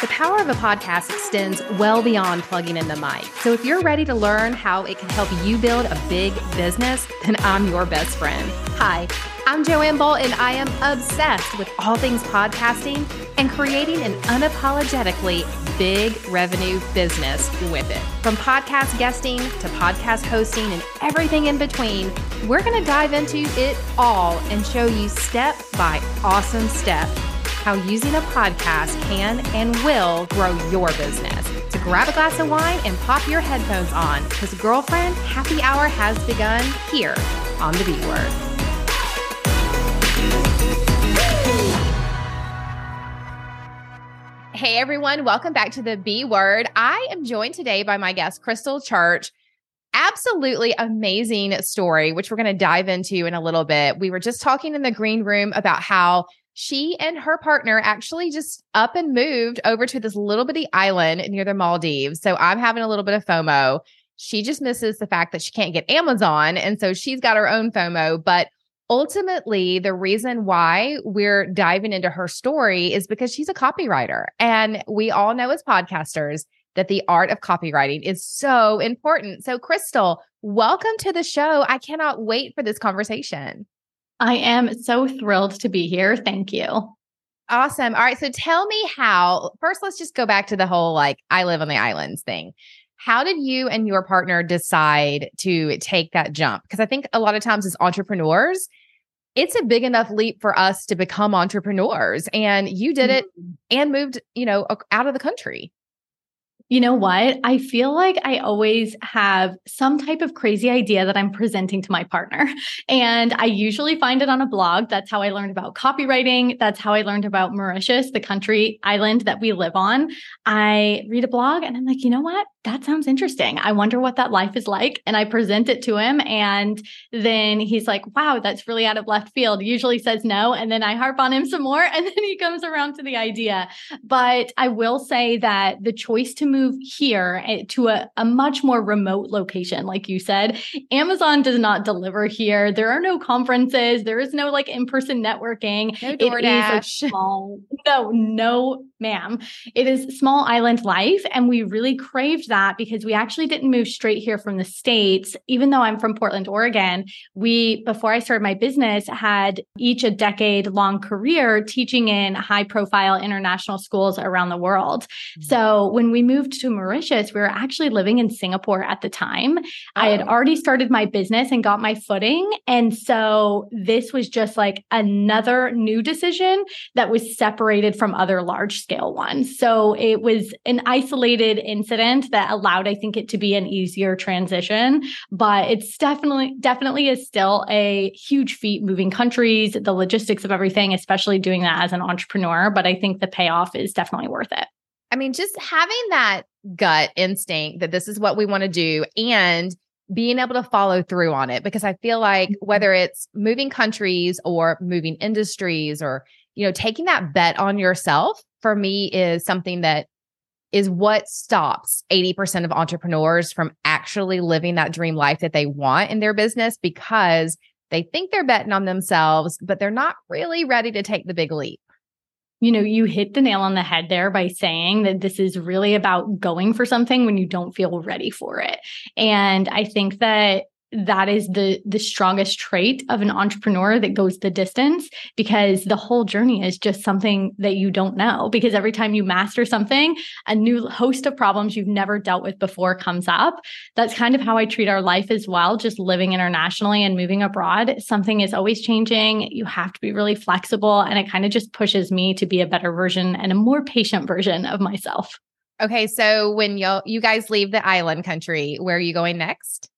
The power of a podcast extends well beyond plugging in the mic. So if you're ready to learn how it can help you build a big business, then I'm your best friend. Hi, I'm Joanne Bolt, and I am obsessed with all things podcasting and creating an unapologetically big revenue business with it. From podcast guesting to podcast hosting and everything in between, we're going to dive into it all and show you step by awesome step how using a podcast can and will grow your business. So grab a glass of wine and pop your headphones on because, girlfriend, happy hour has begun here on the B Word. Hey everyone, welcome back to the B Word. I am joined today by my guest, Krystle Church. Absolutely amazing story, which we're going to dive into in a little bit. We were just talking in the green room about how she and her partner actually just up and moved over to this little bitty island near the Maldives. So I'm having a little bit of FOMO. She just misses the fact that she can't get Amazon. And so she's got her own FOMO. But ultimately, the reason why we're diving into her story is because she's a copywriter. And we all know as podcasters that the art of copywriting is so important. So, Krystle, welcome to the show. I cannot wait for this conversation. I am so thrilled to be here. Thank you. Awesome. All right. So tell me how, first, let's just go back to the whole like, I live on the islands thing. How did you and your partner decide to take that jump? Because I think a lot of times as entrepreneurs, it's a big enough leap for us to become entrepreneurs. And you did it mm-hmm. and moved, you know, out of the country. You know what? I feel like I always have some type of crazy idea that I'm presenting to my partner. And I usually find it on a blog. That's how I learned about copywriting. That's how I learned about Mauritius, the country island that we live on. I read a blog and I'm like, you know what? That sounds interesting. I wonder what that life is like. And I present it to him. And then he's like, wow, that's really out of left field. Usually says no. And then I harp on him some more. And then he comes around to the idea. But I will say that the choice to move here eh, to a, a much more remote location, like you said, Amazon does not deliver here. There are no conferences. There is no like in person networking. No DoorDash. Small, no, no, ma'am. It is small island life. And we really craved that because we actually didn't move straight here from the States. Even though I'm from Portland, Oregon, we, before I started my business, had each a decade long career teaching in high profile international schools around the world. Mm-hmm. So when we moved moved to Mauritius, we were actually living in Singapore at the time. Oh. I had oh. already started my business and got my footing. And so this was just like another new decision that was separated from other large scale ones. So it was an isolated incident that allowed, I think, it to be an easier transition. But it's definitely, definitely is still a huge feat moving countries, the logistics of everything, especially doing that as an entrepreneur. But I think the payoff is definitely worth it. I mean, just having that gut instinct that this is what we want to do and being able to follow through on it because I feel like mm-hmm. whether it's moving countries or moving industries or you know taking that bet on yourself for me is something that is what stops 80% of entrepreneurs from actually living that dream life that they want in their business because they think they're betting on themselves but they're not really ready to take the big leap you know, you hit the nail on the head there by saying that this is really about going for something when you don't feel ready for it. And I think that that is the the strongest trait of an entrepreneur that goes the distance because the whole journey is just something that you don't know because every time you master something a new host of problems you've never dealt with before comes up. That's kind of how i treat our life as well just living internationally and moving abroad. Something is always changing. You have to be really flexible and it kind of just pushes me to be a better version and a more patient version of myself. Okay so when you you guys leave the island country where are you going next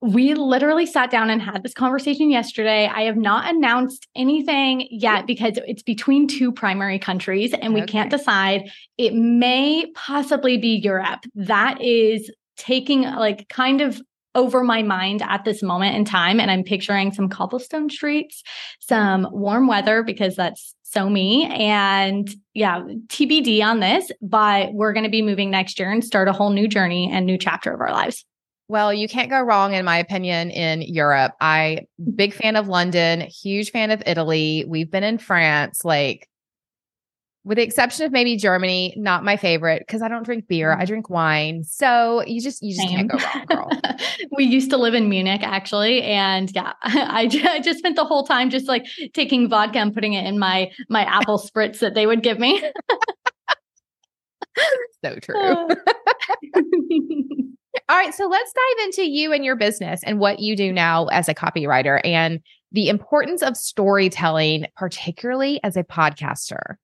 we literally sat down and had this conversation yesterday. I have not announced anything yet because it's between two primary countries and we okay. can't decide. It may possibly be Europe. That is taking like kind of over my mind at this moment in time. And I'm picturing some cobblestone streets, some warm weather because that's so me. And yeah, TBD on this, but we're going to be moving next year and start a whole new journey and new chapter of our lives. Well, you can't go wrong, in my opinion, in Europe. I big fan of London, huge fan of Italy. We've been in France. Like, with the exception of maybe Germany, not my favorite because I don't drink beer. I mm. drink wine. So you just you just Same. can't go wrong, girl. we used to live in Munich actually, and yeah, I, I just spent the whole time just like taking vodka and putting it in my my apple spritz that they would give me. so true. All right, so let's dive into you and your business and what you do now as a copywriter and the importance of storytelling, particularly as a podcaster.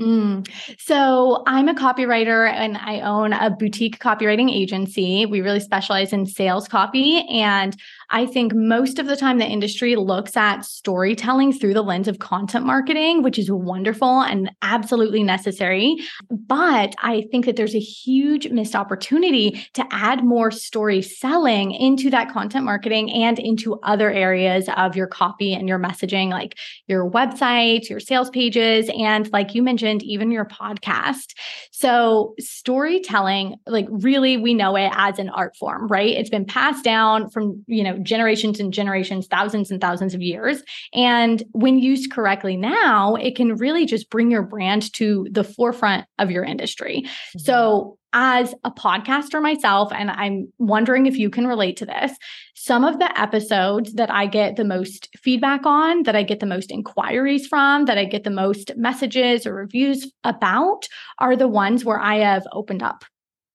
Mm. So I'm a copywriter and I own a boutique copywriting agency. We really specialize in sales copy. And I think most of the time the industry looks at storytelling through the lens of content marketing, which is wonderful and absolutely necessary. But I think that there's a huge missed opportunity to add more story selling into that content marketing and into other areas of your copy and your messaging, like your website, your sales pages, and like you mentioned, even your podcast. So storytelling, like really, we know it as an art form, right? It's been passed down from, you know, generations and generations, thousands and thousands of years. And when used correctly now, it can really just bring your brand to the forefront of your industry. Mm-hmm. So, as a podcaster myself, and I'm wondering if you can relate to this, some of the episodes that I get the most feedback on, that I get the most inquiries from, that I get the most messages or reviews about are the ones where I have opened up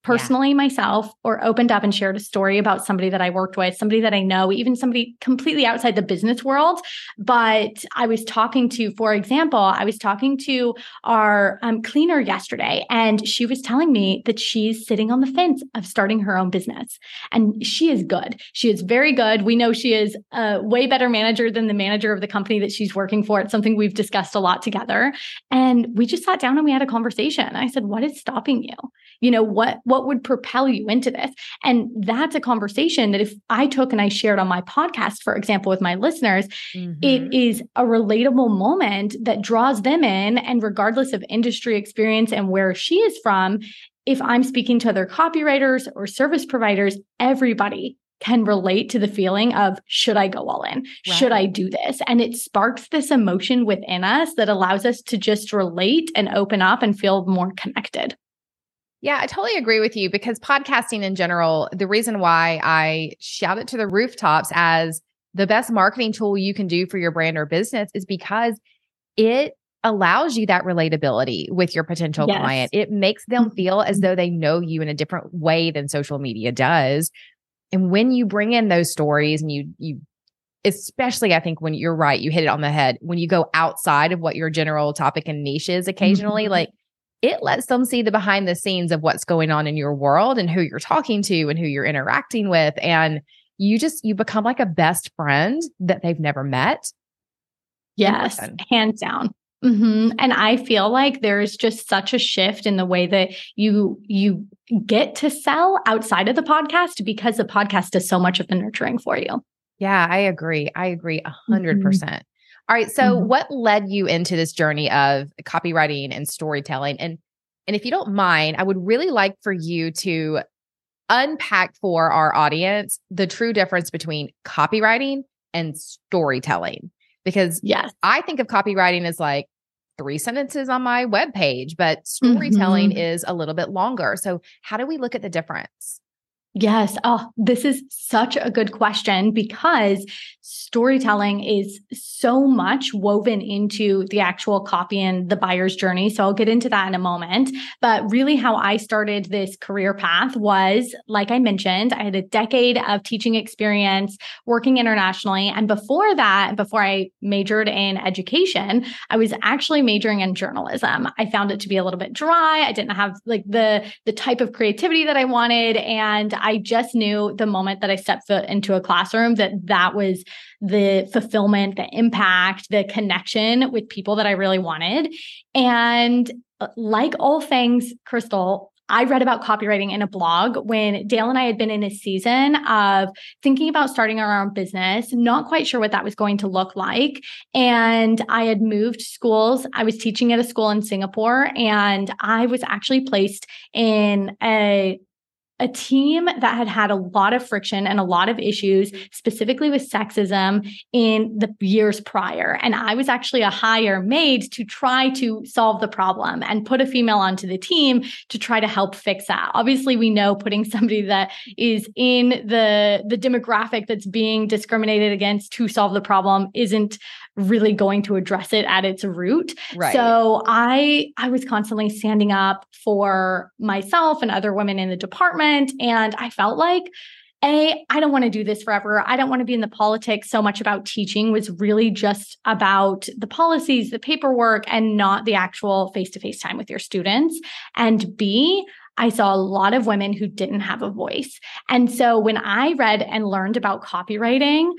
personally yeah. myself or opened up and shared a story about somebody that I worked with, somebody that I know, even somebody completely outside the business world. But I was talking to, for example, I was talking to our um, cleaner yesterday, and she was telling me that she's sitting on the fence of starting her own business. And she is good. She is very good. We know she is a way better manager than the manager of the company that she's working for. It's something we've discussed a lot together. And we just sat down and we had a conversation. I said, What is stopping you? You know, what, what what would propel you into this? And that's a conversation that if I took and I shared on my podcast, for example, with my listeners, mm-hmm. it is a relatable moment that draws them in. And regardless of industry experience and where she is from, if I'm speaking to other copywriters or service providers, everybody can relate to the feeling of should I go all in? Right. Should I do this? And it sparks this emotion within us that allows us to just relate and open up and feel more connected. Yeah, I totally agree with you because podcasting in general, the reason why I shout it to the rooftops as the best marketing tool you can do for your brand or business is because it allows you that relatability with your potential yes. client. It makes them mm-hmm. feel as though they know you in a different way than social media does. And when you bring in those stories and you you especially I think when you're right, you hit it on the head. When you go outside of what your general topic and niche is occasionally, mm-hmm. like it lets them see the behind the scenes of what's going on in your world and who you're talking to and who you're interacting with and you just you become like a best friend that they've never met yes hands down Mm-hmm. And I feel like there's just such a shift in the way that you you get to sell outside of the podcast because the podcast does so much of the nurturing for you. Yeah, I agree. I agree a hundred mm-hmm. percent. All right. So mm-hmm. what led you into this journey of copywriting and storytelling? And and if you don't mind, I would really like for you to unpack for our audience the true difference between copywriting and storytelling. Because yes, I think of copywriting as like three sentences on my web page, but storytelling mm-hmm. is a little bit longer. So how do we look at the difference? Yes. Oh, this is such a good question because storytelling is so much woven into the actual copy and the buyer's journey. So I'll get into that in a moment. But really, how I started this career path was like I mentioned, I had a decade of teaching experience working internationally. And before that, before I majored in education, I was actually majoring in journalism. I found it to be a little bit dry. I didn't have like the, the type of creativity that I wanted. And I just knew the moment that I stepped foot into a classroom that that was the fulfillment, the impact, the connection with people that I really wanted. And uh, like all things, Krystle, I read about copywriting in a blog when Dale and I had been in a season of thinking about starting our own business, not quite sure what that was going to look like. And I had moved schools. I was teaching at a school in Singapore, and I was actually placed in a a team that had had a lot of friction and a lot of issues, specifically with sexism in the years prior. And I was actually a hire made to try to solve the problem and put a female onto the team to try to help fix that. Obviously, we know putting somebody that is in the, the demographic that's being discriminated against to solve the problem isn't really going to address it at its root. Right. So I I was constantly standing up for myself and other women in the department and I felt like a, I don't want to do this forever. I don't want to be in the politics so much about teaching was really just about the policies, the paperwork, and not the actual face to face time with your students. And B, I saw a lot of women who didn't have a voice. And so when I read and learned about copywriting,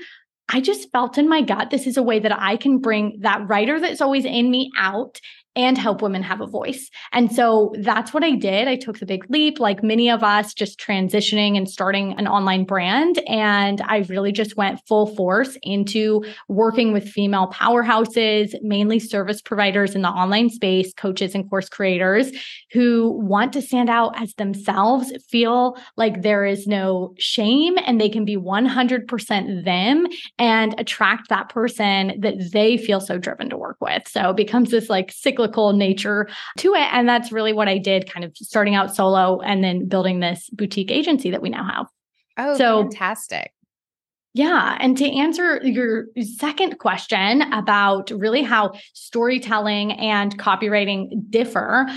I just felt in my gut this is a way that I can bring that writer that's always in me out and help women have a voice. And so that's what I did. I took the big leap, like many of us, just transitioning and starting an online brand. And I really just went full force into working with female powerhouses, mainly service providers in the online space, coaches and course creators who want to stand out as themselves, feel like there is no shame and they can be 100% them and attract that person that they feel so driven to work with. So it becomes this like cyclical cyclical nature to it. And that's really what I did, kind of starting out solo and then building this boutique agency that we now have. Oh, so fantastic. Yeah. And to answer your second question about really how storytelling and copywriting differ,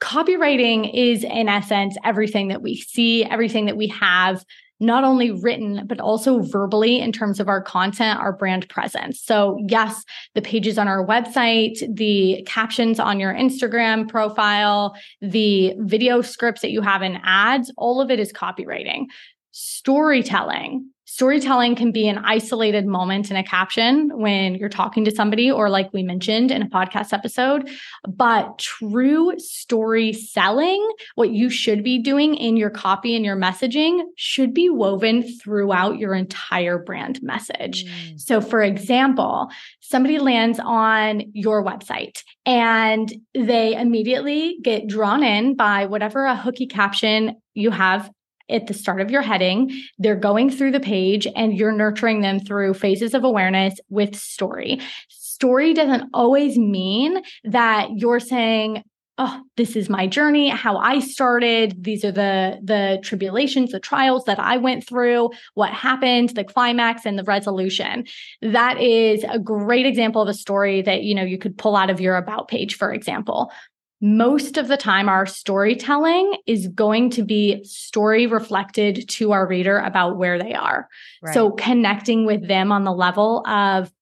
copywriting is, in essence, everything that we see, everything that we have not only written, but also verbally in terms of our content, our brand presence. So, yes, the pages on our website, the captions on your Instagram profile, the video scripts that you have in ads, all of it is copywriting. Storytelling Storytelling can be an isolated moment in a caption when you're talking to somebody, or like we mentioned in a podcast episode. But true story selling, what you should be doing in your copy and your messaging, should be woven throughout your entire brand message. Mm. So, for example, somebody lands on your website and they immediately get drawn in by whatever a hooky caption you have at the start of your heading. They're going through the page and you're nurturing them through phases of awareness with story. Story doesn't always mean that you're saying, oh this is my journey how i started these are the the tribulations the trials that i went through what happened the climax and the resolution that is a great example of a story that you know you could pull out of your about page for example most of the time our storytelling is going to be story reflected to our reader about where they are. Right. So connecting with them on the level of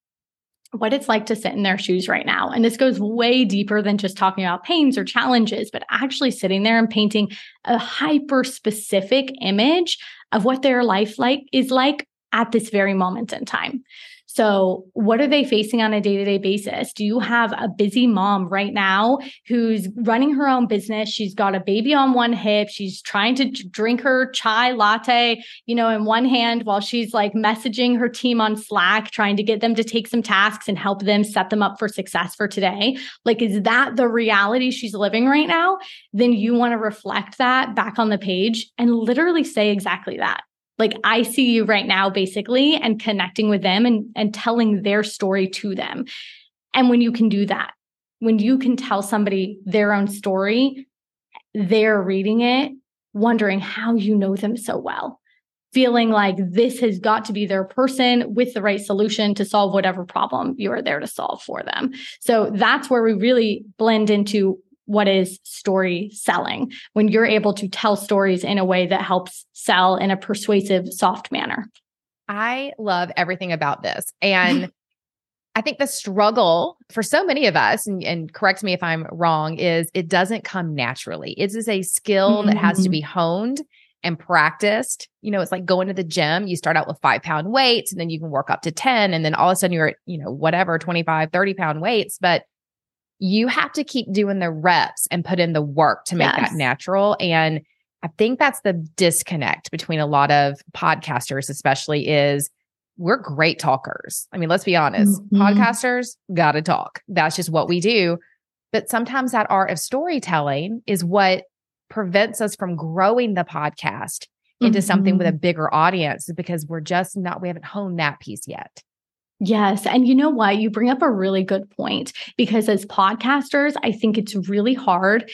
what it's like to sit in their shoes right now. And this goes way deeper than just talking about pains or challenges, but actually sitting there and painting a hyper specific image of what their life like is like at this very moment in time. So, what are they facing on a day to day basis? Do you have a busy mom right now who's running her own business? She's got a baby on one hip. She's trying to drink her chai latte, you know, in one hand while she's like messaging her team on Slack, trying to get them to take some tasks and help them set them up for success for today. Like, is that the reality she's living right now? Then you want to reflect that back on the page and literally say exactly that like I see you right now, basically, and connecting with them and, and telling their story to them. And when you can do that, when you can tell somebody their own story, they're reading it, wondering how you know them so well, feeling like this has got to be their person with the right solution to solve whatever problem you are there to solve for them. So that's where we really blend into what is story selling when you're able to tell stories in a way that helps sell in a persuasive, soft manner. I love everything about this. And I think the struggle for so many of us, and, and, correct me if I'm wrong, is it doesn't come naturally. It is a skill mm-hmm. that has to mm-hmm. be honed and practiced. You know, it's like going to the gym. You start out with five pound weights and then you can work up to 10. And then all of a sudden you're at, you know, whatever, 25, 30 pound weights. But you have to keep doing the reps and put in the work to make yes. that natural. And I think that's the disconnect between a lot of podcasters, especially is we're great talkers. I mean, let's be honest, mm-hmm. podcasters got to talk. That's just what we do. But sometimes that art of storytelling is what prevents us from growing the podcast into mm-hmm. something with a mm-hmm. bigger audience because we're just not, we haven't honed that piece yet. Yes. And you know what? You bring up a really good point because as podcasters, I think it's really hard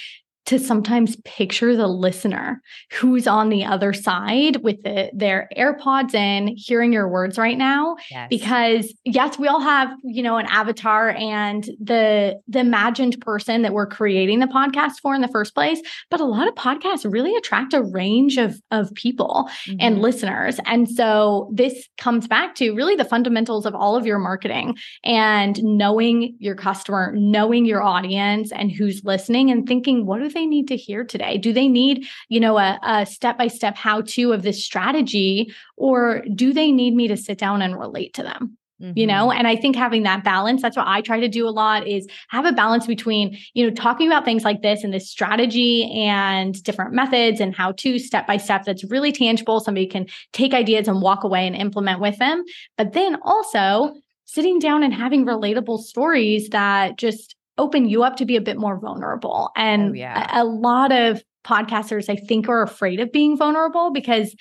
to sometimes picture the listener who's on the other side with the, their AirPods in, hearing your words right now. Yes. Because yes, we all have, you know, an avatar and the the imagined person that we're creating the podcast for in the first place. But a lot of podcasts really attract a range of, of people mm-hmm. and listeners. And so this comes back to really the fundamentals of all of your marketing and knowing your customer, knowing your audience and who's listening and thinking, what do they need to hear today? Do they need, you know, a step by step how to of this strategy, or do they need me to sit down and relate to them? Mm-hmm. you know and i think having that balance that's what i try to do a lot is have a balance between you know talking about things like this and this strategy and different methods and how to step by step that's really tangible somebody can take ideas and walk away and implement with them but then also sitting down and having relatable stories that just open you up to be a bit more vulnerable. And oh, yeah. a, a lot of podcasters, I think, are afraid of being vulnerable because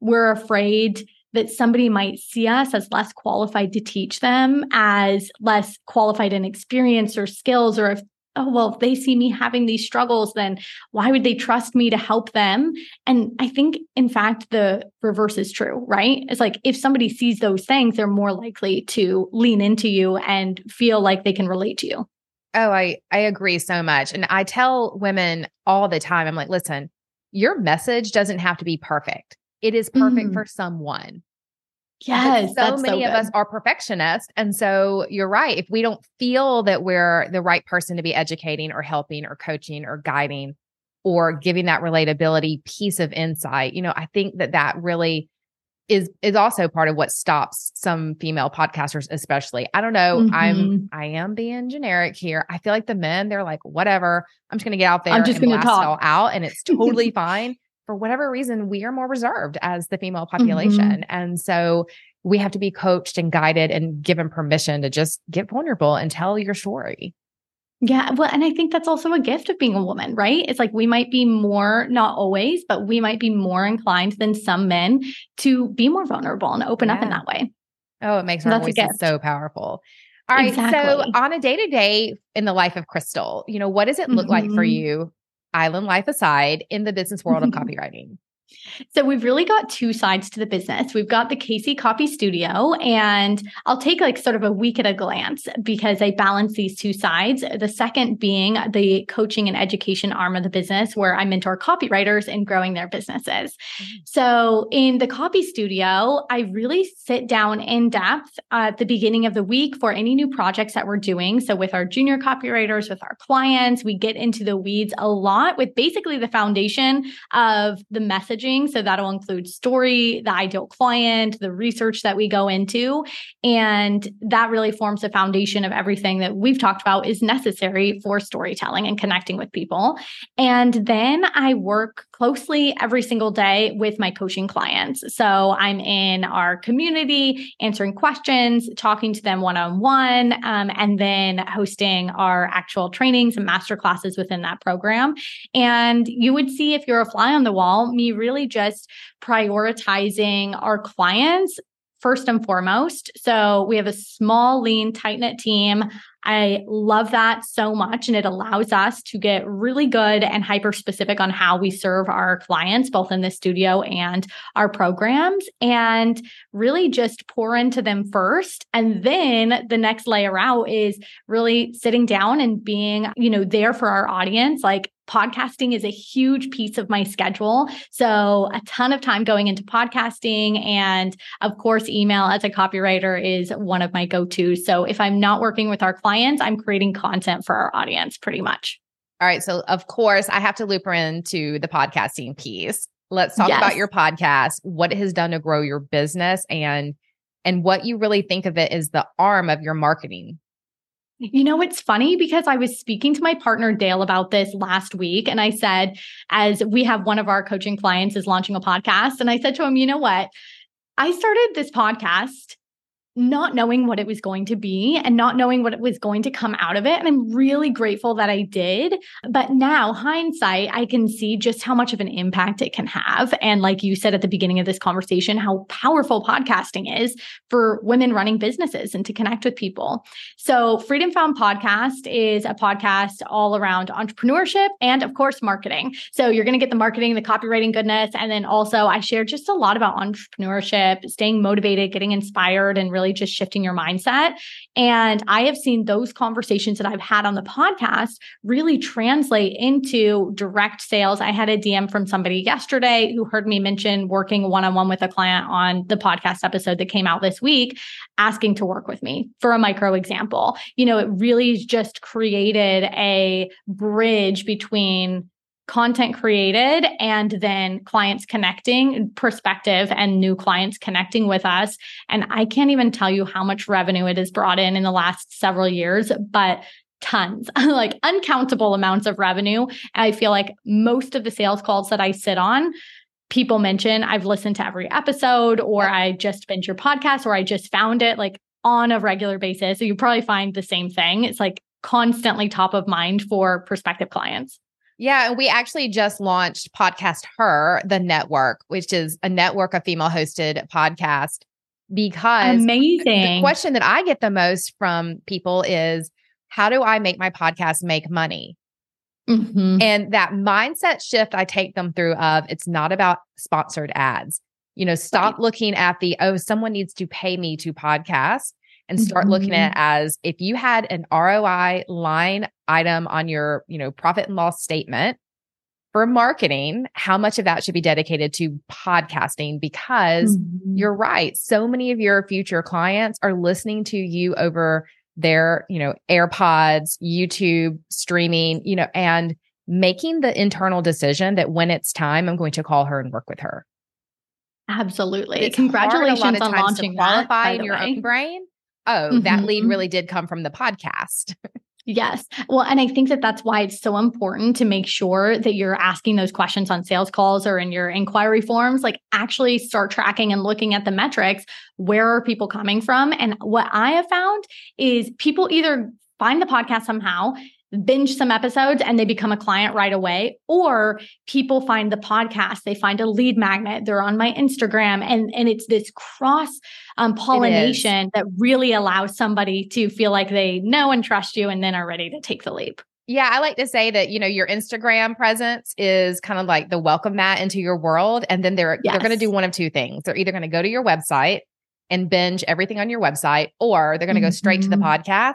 we're afraid that somebody might see us as less qualified to teach them, as less qualified in experience or skills, or if, oh, well, if they see me having these struggles, then why would they trust me to help them? And I think, in fact, the reverse is true, right? It's like if somebody sees those things, they're more likely to lean into you and feel like they can relate to you. Oh, I I agree so much. And I tell women all the time, I'm like, listen, your message doesn't have to be perfect. It is perfect mm. for someone. Yes. so many so of us are perfectionists. And so you're right. If we don't feel that we're the right person to be educating or helping or coaching or guiding or giving that relatability piece of insight, you know, I think that that really is is also part of what stops some female podcasters especially. I don't know. Mm-hmm. i'm i am being generic here. I feel like the men they're like whatever. I'm just gonna get out there i'm just gonna talk it all out and it's totally fine. For whatever reason we are more reserved as the female population mm-hmm. and so we have to be coached and guided and given permission to just get vulnerable and tell your story yeah. Well, and I think that's also a gift of being a woman, right? It's like we might be more, not always, but we might be more inclined than some men to be more vulnerable and open yeah. up in that way. Oh, it makes our voice so powerful. All right. Exactly. So on a day to day in the life of Krystle, you know, what does it look mm-hmm. like for mm-hmm. you, island life aside, in the business world of copywriting? So we've really got two sides to the business. We've got the KC Copy Studio, and I'll take like sort of a week at a glance because I balance these two sides. The second being the coaching and education arm of the business, where I mentor copywriters in growing their businesses. Mm-hmm. So in the Copy Studio, I really sit down in depth at the beginning of the week for any new projects that we're doing. So with our junior copywriters, with our clients, we get into the weeds a lot with basically the foundation of the message messaging. So that'll include story, the ideal client, the research that we go into. And that really forms the foundation of everything that we've talked about is necessary for storytelling and connecting with people. And then I work closely every single day with my coaching clients. So I'm in our community, answering questions, talking to them one on one, and then hosting our actual trainings and master classes within that program. And you would see if you're a fly on the wall, me really really just prioritizing our clients first and foremost. So we have a small, lean, tight knit team. I love that so much. And it allows us to get really good and hyper specific on how we serve our clients, both in the studio and our programs, and really just pour into them first. And then the next layer out is really sitting down and being, you know, there for our audience. Like, podcasting is a huge piece of my schedule. So, a ton of time going into podcasting. And of course, email as a copywriter is one of my go tos. So, if I'm not working with our clients, I'm creating content for our audience pretty much. All right. So, of course, I have to loop her into the podcasting piece. Let's talk yes. about your podcast, what it has done to grow your business and and what you really think of it as the arm of your marketing you know, it's funny because I was speaking to my partner Dale about this last week. And I said, as we have one of our coaching clients is launching a podcast, and I said to him, you know what? I started this podcast not knowing what it was going to be and not knowing what it was going to come out of it. And I'm really grateful that I did. But now, hindsight, I can see just how much of an impact it can have. And like you said at the beginning of this conversation, how powerful podcasting is for women running businesses and to connect with people. So, Freedom Found Podcast is a podcast all around entrepreneurship and, of course, marketing. So, you're going to get the marketing, the copywriting goodness. And then also, I share just a lot about entrepreneurship, staying motivated, getting inspired, and really really just shifting your mindset. And I have seen those conversations that I've had on the podcast really translate into direct sales. I had a DM from somebody yesterday who heard me mention working one on one with a client on the podcast episode that came out this week, asking to work with me for a micro example. You know, it really just created a bridge between content created and then clients connecting perspective and new clients connecting with us. And i can't even tell you how much revenue it has brought in in the last several years but tons like uncountable amounts of revenue. I feel like most of the sales calls that i sit on people mention i've listened to every episode or i just binge your podcast or i just found it like on a regular basis. So you probably find the same thing. It's like constantly top of mind for prospective clients yeah, and we actually just launched Podcast Her, the network, which is a network of female hosted podcast. Because amazing. The question that I get the most from people is how do I make my podcast make money? Mm-hmm. And that mindset shift I take them through of it's not about sponsored ads. You know, stop right. looking at the oh, someone needs to pay me to podcast and start mm-hmm. looking at as if you had an ROI line item on your, you know, profit and loss statement for marketing, how much of that should be dedicated to podcasting because mm-hmm. you're right, so many of your future clients are listening to you over their, you know, AirPods, YouTube, streaming, you know, and making the internal decision that when it's time, I'm going to call her and work with her. Absolutely. It's Congratulations on launching to qualify that, in your way. own brain oh, mm-hmm. that lead mm-hmm. really did come from the podcast. Yes. Well, and I think that that's why it's so important to make sure that you're asking those questions on sales calls or in your inquiry forms. Like, actually start tracking and looking at the metrics. Where are people coming from? And what I have found is people either find the podcast somehow binge some episodes and they become a client right away or people find the podcast they find a lead magnet they're on my instagram and and it's this cross um, pollination that really allows somebody to feel like they know and trust you and then are ready to take the leap yeah, I like to say that you know your Instagram presence is kind of like the welcome mat into your world, and then they're yes. they're going to do one of two things. They're either going to go to your website and binge everything on your website, or they're going to mm-hmm. go straight to the mm-hmm. podcast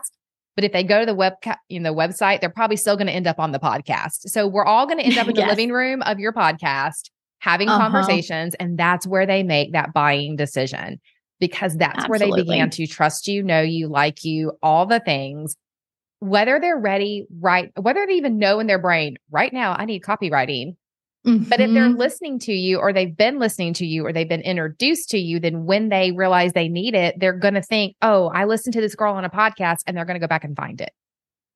but if they go to the web, you know, website, they're probably still going to end up on the podcast. So we're all going to end up in yes. the living room of your podcast having uh-huh. conversations. And that's where they make that buying decision because that's Absolutely. where they began to trust you, know you, like you, all the things. Whether they're ready, right? Whether they even know in their brain, right now, I need copywriting Mm-hmm. But if they're mm-hmm. listening to you or they've been listening to you or they've been introduced to you, then when they realize they need it, they're going to think, oh, I listened to this girl on a podcast and they're going to go back and find it.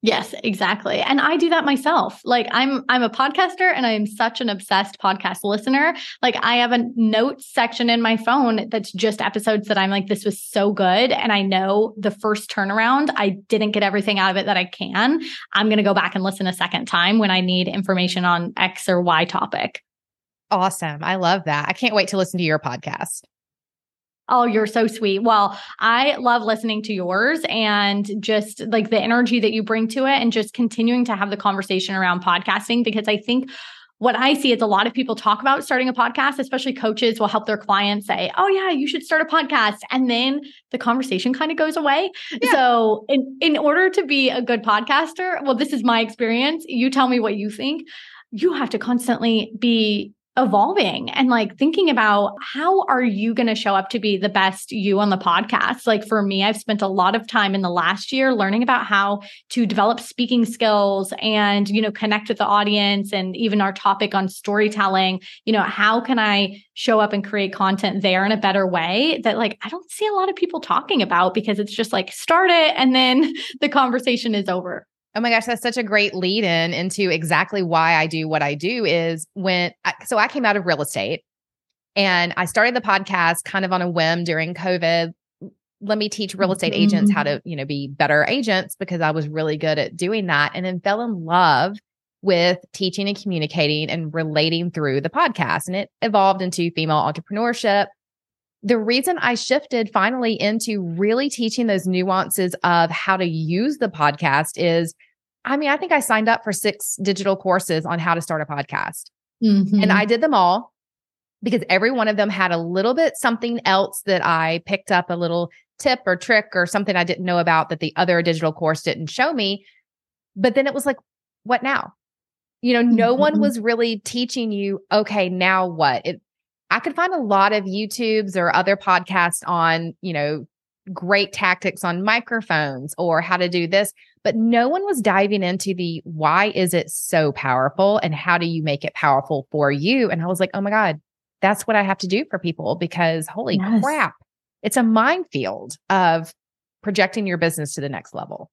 Yes, exactly. And I do that myself. Like I'm I'm a podcaster and I am such an obsessed podcast listener. Like I have a notes section in my phone that's just episodes that I'm like this was so good and I know the first turnaround I didn't get everything out of it that I can. I'm going to go back and listen a second time when I need information on X or Y topic. Awesome. I love that. I can't wait to listen to your podcast. Oh, you're so sweet. Well, I love listening to yours and just like the energy that you bring to it and just continuing to have the conversation around podcasting because I think what I see is a lot of people talk about starting a podcast, especially coaches will help their clients say, Oh, yeah, you should start a podcast. And then the conversation kind of goes away. Yeah. So, in, in order to be a good podcaster, well, this is my experience. You tell me what you think. You have to constantly be evolving and like thinking about how are you going to show up to be the best you on the podcast? Like for me i've spent a lot of time in the last year learning about how to develop speaking skills and you know connect with the audience and even our topic on storytelling. You know how can i show up and create content there in a better way that like i don't see a lot of people talking about because it's just like start it and then the conversation is over Oh my gosh, that's such a great lead in into exactly why I do what I do is when I, so I came out of real estate and I started the podcast kind of on a whim during COVID let me teach real estate mm-hmm. agents how to, you know, be better agents because I was really good at doing that and then fell in love with teaching and communicating and relating through the podcast. And it evolved into female entrepreneurship. The reason I shifted finally into really teaching those nuances of how to use the podcast is I mean, I think I signed up for six digital courses on how to start a podcast. Mm-hmm. And I did them all because every one of them had a little bit something else that I picked up a little tip or trick or something I didn't know about that the other digital course didn't show me. But then it was like, what now? You know, no mm-hmm. one was really teaching you, okay, now what? It, I could find a lot of YouTubes or other podcasts on, you know, great tactics on microphones or how to do this, but no one was diving into the why is it so powerful and how do you make it powerful for you? And I was like, oh my God, that's what I have to do for people because holy yes. crap, it's a minefield of projecting your business to the next level.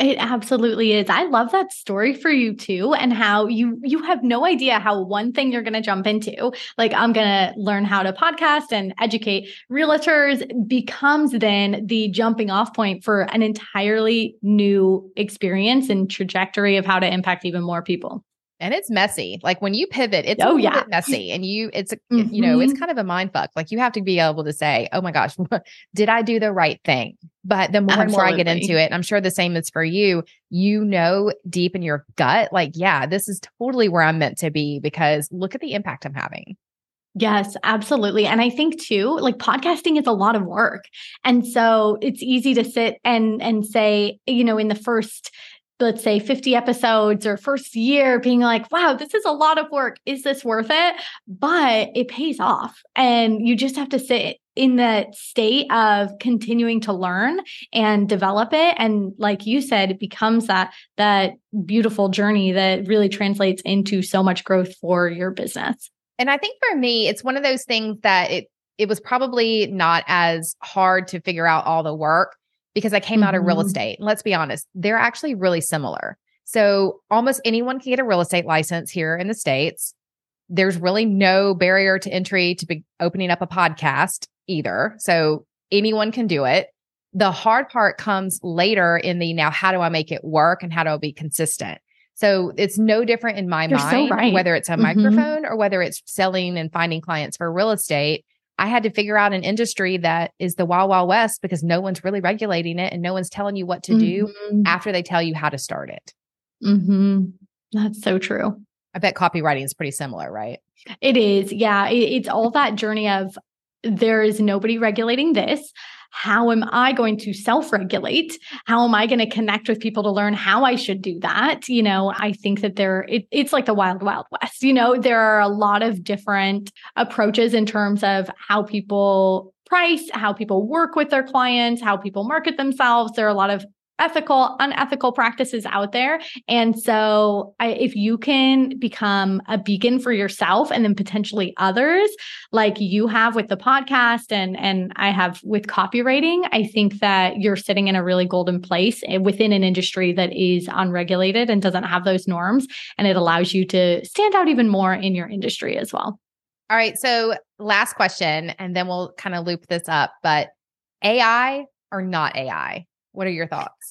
It absolutely is. I love that story for you too and how you you have no idea how one thing you're going to jump into, like I'm going to learn how to podcast and educate realtors becomes then the jumping off point for an entirely new experience and trajectory of how to impact even more people and it's messy. Like when you pivot, it's oh, yeah. messy and you, it's, mm-hmm. you know, it's mm-hmm. kind of a mind fuck. Like you have to be able to say, oh my gosh, did I do the right thing? But the more Absolutely. and more I get into it, I'm sure the same is for you, you know, deep in your gut, like, yeah, this is totally where I'm meant to be because look at the impact I'm having. Yes, absolutely. And I think too, like podcasting is a lot of work. And so it's easy to sit and and say, you know, in the first let's say 50 episodes or first year being like, wow, this is a lot of work. Is this worth it? But it pays off. And you just have to sit in the state of continuing to learn and develop it. And like you said, it becomes that that beautiful journey that really translates into so much growth for your business. And I think for me, it's one of those things that it it was probably not as hard to figure out all the work because I came mm-hmm. out of real mm-hmm. estate. And let's be honest, they're actually really similar. So almost anyone can get a real estate license here in the States. There's really no barrier to entry to be opening up a podcast either. So anyone can do it. The hard part comes later in the now, how do I make it work and how do I be consistent? So it's no different in my You're mind, so right. whether it's a mm-hmm. microphone or whether it's selling and finding clients for real estate. I had to figure out an industry that is the wild, wild west because no one's really regulating it and no one's telling you what to do mm-hmm. after they tell you how to start it. Mm-hmm. That's so true. I bet copywriting is pretty similar, right? It is. Yeah. It, it's all that journey of there is nobody regulating this how am I going to self regulate? How am I going to connect with people to learn how I should do that? You know, I think that there, it, it's like the wild, wild west. You know, there are a lot of different approaches in terms of how people price, how people work with their clients, how people market themselves. There are a lot of ethical, unethical practices out there. And so, I, if you can become a beacon for yourself and then potentially others, like you have with the podcast and and I have with copywriting, I think that you're sitting in a really golden place eh, within an industry that is unregulated and doesn't have those norms, and it allows you to stand out even more in your industry as well. All right. So, last question, and then we'll kind of loop this up. But AI or not AI? What are your thoughts?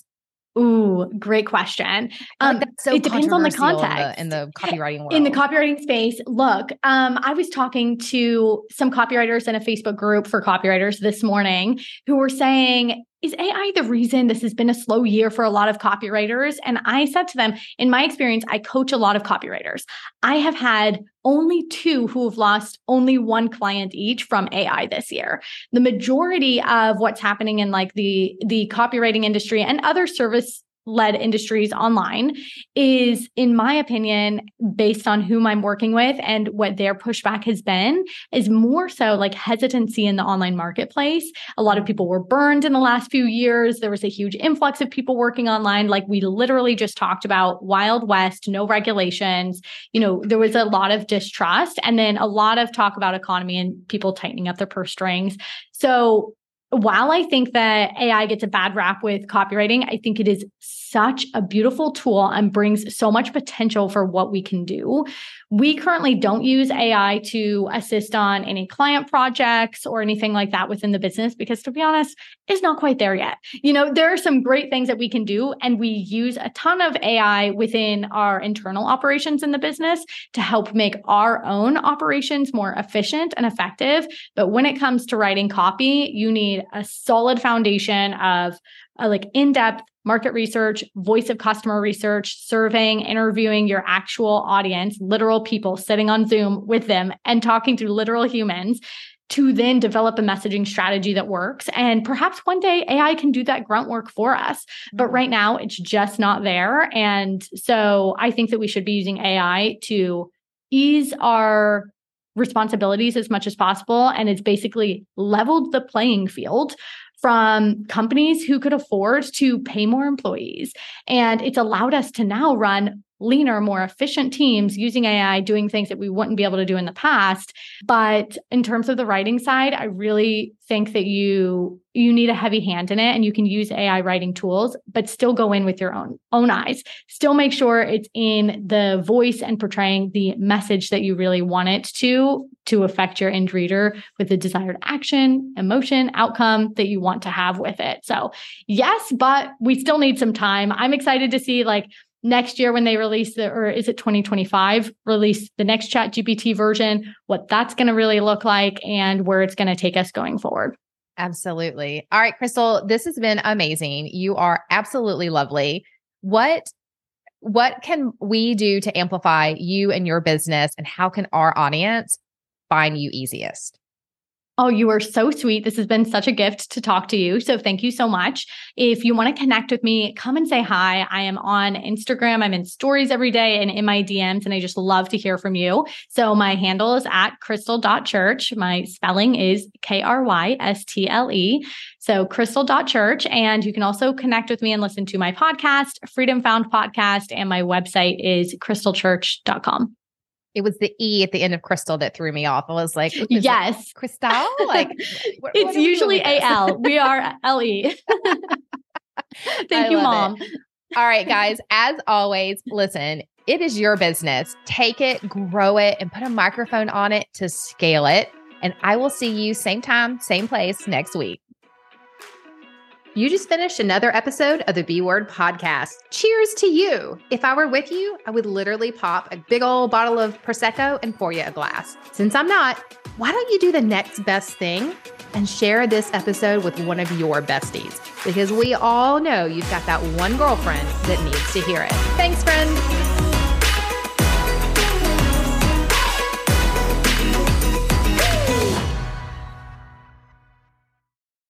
Ooh, great question. Um, like so it depends on the context in the, in the, copywriting world. In the copywriting space, look, um, I was talking to some copywriters in a Facebook group for copywriters this morning who were saying is AI the reason this has been a slow year for a lot of copywriters? And I said to them, in my experience, I coach a lot of copywriters. I have had only two who have lost only one client each from AI this year. The majority of what's happening in like the the copywriting industry and other service led industries online is in my opinion based on whom i'm working with and what their pushback has been is more so like hesitancy in the online marketplace. A lot of people were burned in the last few years. There was a huge influx of people working online. Like we literally just talked about wild west no regulations. You know there was a lot of distrust and then a lot of talk about economy and people tightening up their purse strings. So while I think that AI gets a bad rap with copywriting, I think it is such a beautiful tool and brings so much potential for what we can do. We currently don't use AI to assist on any client projects or anything like that within the business because, to be honest, it's not quite there yet. You know, there are some great things that we can do, and we use a ton of AI within our internal operations in the business to help make our own operations more efficient and effective. But when it comes to writing copy, you need a solid foundation of uh, like in-depth market research, voice of customer research, surveying, interviewing your actual audience, literal people sitting on Zoom with them and talking to literal humans to then develop a messaging strategy that works. And perhaps one day AI can do that grunt work for us. But right now, it's just not there. And so I think that we should be using AI to ease our responsibilities as much as possible. And it's basically leveled the playing field from companies who could afford to pay more employees. And it's allowed us to now run leaner, more efficient teams using AI, doing things that we wouldn't be able to do in the past. But in terms of the writing side, I really think that you you need a heavy hand in it and you can use AI writing tools, but still go in with your own own eyes. Still make sure it's in the voice and portraying the message that you really want it to to affect your end reader with the desired action, emotion, outcome that you want to have with it. So, yes, but we still need some time. I'm excited to see like next year when they release the or is it 2025 release the next ChatGPT version what that's going to really look like and where it's going to take us going forward. Absolutely. All right Krystle this has been amazing. You are absolutely lovely. What what can we do to amplify you and your business and how can our audience find you easiest Oh, you are so sweet. This has been such a gift to talk to you. So thank you so much. If you want to connect with me, come and say hi. I am on Instagram. I'm in stories every day and in my DMs, and I just love to hear from you. So my handle is at krystle.church. My spelling is K R Y S T L E. So krystle.church. And you can also connect with me and listen to my podcast, Freedom Found Podcast, and my website is krystlechurch.com it was the E at the end of crystal that threw me off. I was like, yes, crystal. Like what, it's what usually A L. We are L E. Thank I you, mom. It. All right, guys. As always, listen. It is your business. Take it, grow it, and put a microphone on it to scale it. And I will see you same time, same place next week. You just finished another episode of the B Word podcast. Cheers to you. If I were with you, I would literally pop a big old bottle of Prosecco and pour you a glass. Since I'm not, why don't you do the next best thing and share this episode with one of your besties? Because we all know you've got that one girlfriend that needs to hear it. Thanks, friend.